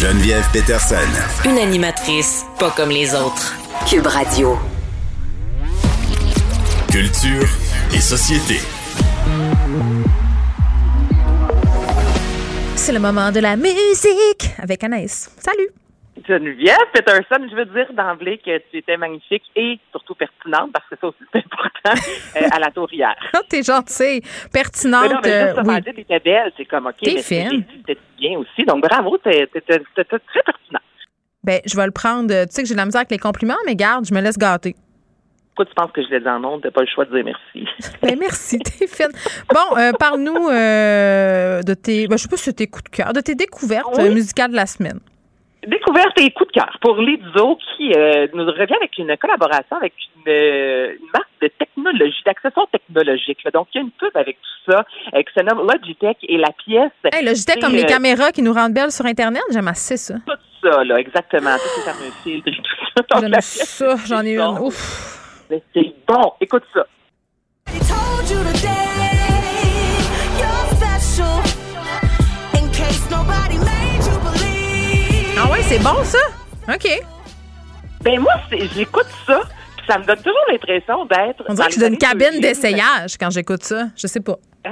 Geneviève Peterson. Une animatrice pas comme les autres. Cube Radio. Culture et société. C'est le moment de la musique avec Anaïs. Salut! Geneviève Peterson, je veux dire d'emblée que tu étais magnifique et surtout pertinente, parce que ça aussi c'est important, euh, à la tourrière. Oh, t'es gentille, pertinente. Mais non, mais juste euh, oui. t'étais belle, c'est comme, OK, T'es mais fine. t'étais bien aussi, donc bravo, t'es très pertinente. Ben, je vais le prendre. Tu sais que j'ai de la misère avec les compliments, mais garde, je me laisse gâter. Pourquoi tu penses que je l'ai dit en ondes? T'as pas le choix de dire merci. Ben, merci, t'es fine. Bon, euh, parle-nous euh, de tes. Ben, je sais pas si c'est tes coups de cœur, de tes découvertes Oui. musicales de la semaine. Découverte et coup de cœur pour Lizzo qui euh, nous revient avec une collaboration avec une, euh, une marque de technologie, d'accessoires technologiques. là. Donc, il y a une pub avec tout ça, euh, qui se nomme Logitech et la pièce. Hey, c'est, comme les euh, caméras qui nous rendent belles sur Internet. J'aime assez ça. Tout ça, là, exactement. Tout ces fameux filtres et tout ça. J'aime la pièce, ça. J'en ai une. Ouf. Mais c'est bon. Écoute ça. C'est bon, ça? OK. Ben moi, j'écoute ça, puis ça me donne toujours l'impression d'être. On dans dirait que je suis d'une années cabine 2000. d'essayage quand j'écoute ça. Je sais pas. Ah.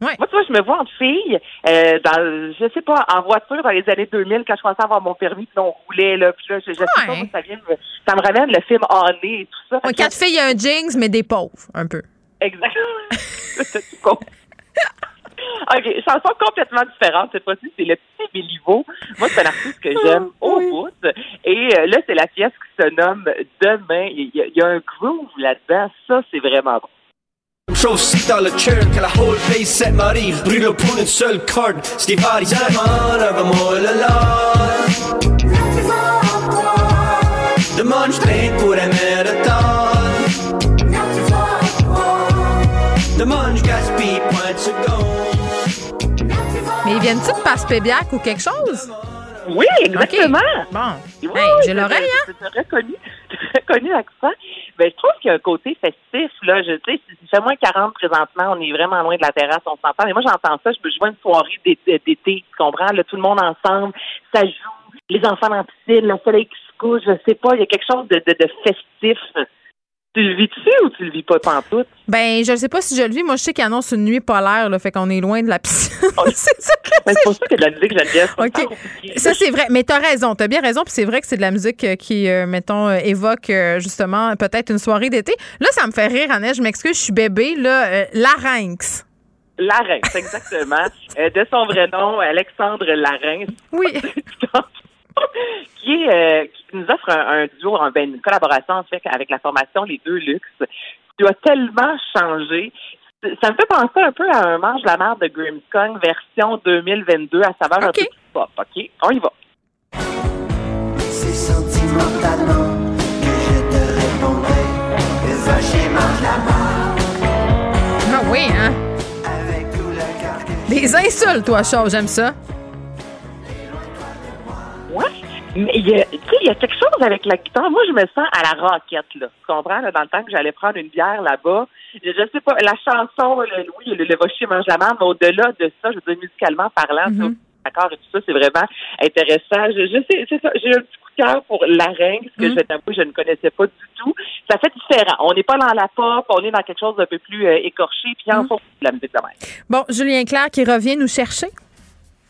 Ouais. Moi, tu vois, je me vois en fille, euh, dans, je sais pas, en voiture dans les années 2000, quand je commençais à avoir mon permis, puis on roulait, là, puis là, je, je sais pas, ça vient me, ça me ramène le film Anné et tout ça. Ouais, quatre filles, un jeans, mais des pauvres, un peu. Exactement. C'est tout con. OK, chanson complètement différente. Cette fois-ci, c'est le Béliveau. Moi, c'est un artiste que j'aime au oui. bout. Et euh, là, c'est la pièce qui se nomme Demain. Il y, y a un groove là-dedans. Ça, c'est vraiment bon. Prosit alla kön, kalla håll dig, sätt Marie Bryllup på en sölvkard Skriv varje man över mål och lag De munch dränk på det med ett tal De munch ils viennent-tu de Passe-Pébiac ou quelque chose? Oui, exactement. Bon. Oui, Hey, j'ai oui, l'oreille, hein? C'est reconnu, reconnu l'accent. Ben, je trouve qu'il y a un côté festif, là. Je sais, il fait moins 40 présentement, on est vraiment loin de la terrasse, on s'entend. Mais moi, j'entends ça, je me vois une soirée d'été, tu comprends? Là, tout le monde ensemble, ça joue, les enfants dans la piscine, le soleil qui se couche, je sais pas, il y a quelque chose de, de, de festif. Tu le vis-tu ou tu le vis pas pantoute? Ben, je ne sais pas si je le vis. Moi, je sais qu'il annonce une nuit polaire, là, fait qu'on est loin de la piscine. c'est ça que Ben, c'est pour ça qu'il y a de la musique, pas compliqué. Ça, c'est vrai. Mais t'as raison. T'as bien raison. Puis c'est vrai que c'est de la musique euh, qui, euh, mettons, euh, évoque justement peut-être une soirée d'été. Là, ça me fait rire, Annette. Je m'excuse, je suis bébé. Là, Larynx. Larynx, exactement. De son vrai nom, Alexandre Larynx. Oui. qui, est, euh, qui nous offre un, un duo, un- ben, une collaboration en fait, avec la formation Les Deux Luxe. Tu as tellement changé. Ça me fait penser un peu à un Mange la merde de Grimmskong version 2022 à saveur un OK. peu plus pop. OK? On y va. C'est sentimentalement que je te répondrai. Va chez mange la marde Ah oui, hein? avec tout le cœur que Des insultes, toi, Charles. J'aime ça. Mais il y a, tu sais, il y a quelque chose avec la guitare. Moi, je me sens à la roquette, là. Tu comprends, là, dans le temps que j'allais prendre une bière là-bas. Je, je sais pas, la chanson, le, oui, le, le va chier, mange la mais au-delà de ça, je veux dire, musicalement parlant, Mhm. ça, d'accord, et tout ça, c'est vraiment intéressant. Je, je sais, c'est ça, j'ai un petit coup de cœur pour larynx, que Mhm. je vais t'avouer, je ne connaissais pas du tout. Ça fait différent. On n'est pas dans la pop, on est dans quelque chose d'un peu plus euh, écorché, puis en fond, de la musique de même. Bon, Julien Clerc qui revient nous chercher.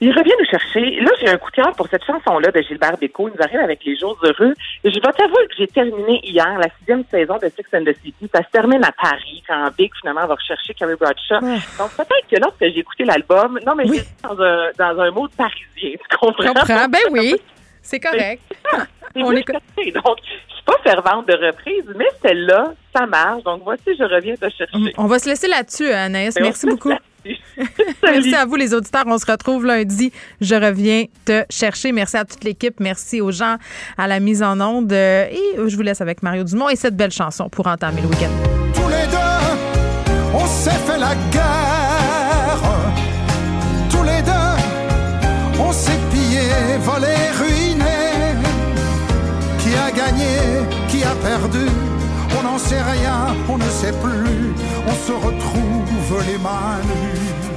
Il revient nous chercher. Là, j'ai un coup de cœur pour cette chanson-là de Gilbert Bécaud. Il nous arrive avec Les Jours Heureux. Je vais t'avouer que j'ai terminé hier la sixième saison de Six and the City. Ça se termine à Paris quand Big, finalement, va rechercher Carrie Bradshaw. Donc, peut-être que lorsque j'ai écouté l'album, non, mais Oui. j'étais dans un, dans un mode parisien. Tu comprends? Je comprends. Ben oui. C'est correct. C'est On est cherché. Donc, je suis pas fervente de reprise, mais celle-là, ça marche. Donc, voici, je reviens te chercher. On va se laisser là-dessus, Anaïs. Et on Merci beaucoup. Merci à vous, les auditeurs. On se retrouve lundi. Je reviens te chercher. Merci à toute l'équipe. Merci aux gens à la mise en onde. Euh, Et je vous laisse avec Mario Dumont et cette belle chanson pour entamer le week-end. Tous les deux, on s'est fait la guerre. Tous les deux, on s'est pillé, volé, ruiné. Qui a gagné, qui a perdu, on n'en sait rien, on ne sait plus. On se retrouve les mains nues.